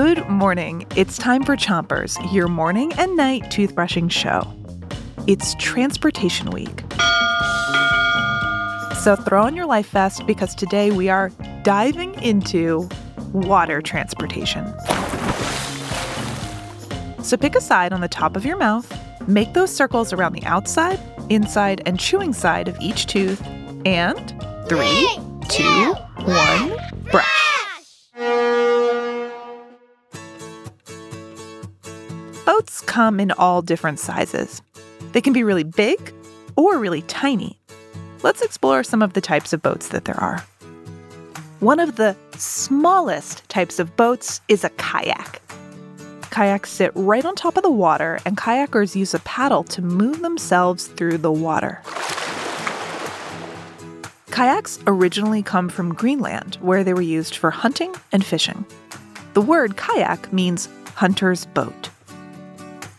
Good morning. It's time for Chompers, your morning and night toothbrushing show. It's Transportation Week. So throw on your life vest because today we are diving into water transportation. So pick a side on the top of your mouth, make those circles around the outside, inside, and chewing side of each tooth, and three, two, one, brush. Come in all different sizes. They can be really big or really tiny. Let's explore some of the types of boats that there are. One of the smallest types of boats is a kayak. Kayaks sit right on top of the water, and kayakers use a paddle to move themselves through the water. Kayaks originally come from Greenland, where they were used for hunting and fishing. The word kayak means hunter's boat.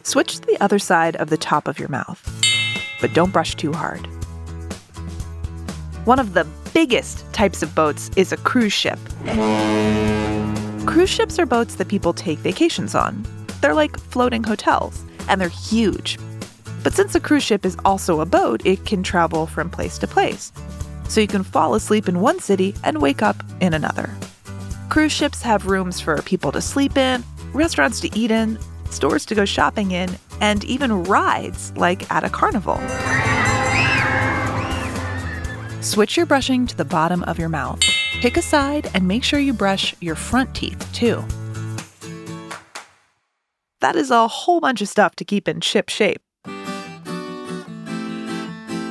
Switch to the other side of the top of your mouth, but don't brush too hard. One of the biggest types of boats is a cruise ship. Cruise ships are boats that people take vacations on. They're like floating hotels, and they're huge. But since a cruise ship is also a boat, it can travel from place to place. So you can fall asleep in one city and wake up in another. Cruise ships have rooms for people to sleep in, restaurants to eat in, stores to go shopping in, and even rides like at a carnival. Switch your brushing to the bottom of your mouth. Pick a side and make sure you brush your front teeth too. That is a whole bunch of stuff to keep in ship shape.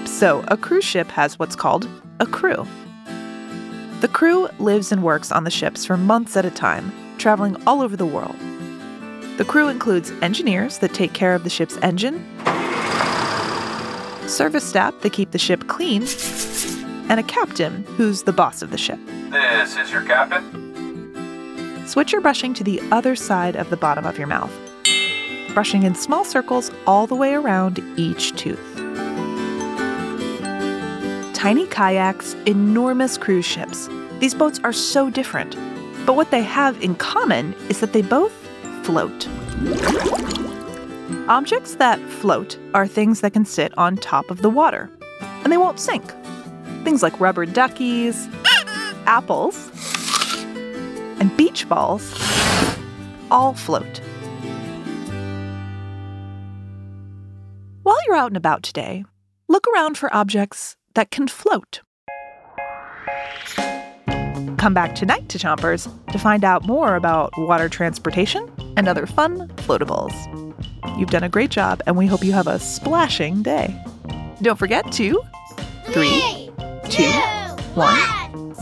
So, a cruise ship has what's called a crew. The crew lives and works on the ships for months at a time, traveling all over the world. The crew includes engineers that take care of the ship's engine, service staff that keep the ship clean, and a captain who's the boss of the ship. This is your captain. Switch your brushing to the other side of the bottom of your mouth, brushing in small circles all the way around each tooth. Tiny kayaks, enormous cruise ships. These boats are so different, but what they have in common is that they both float. Objects that float are things that can sit on top of the water, and they won't sink. Things like rubber duckies, apples, and beach balls all float. While you're out and about today, look around for objects that can float. Come back tonight to Chompers to find out more about water transportation and other fun floatables. You've done a great job, and we hope you have a splashing day. Don't forget to three, two, one.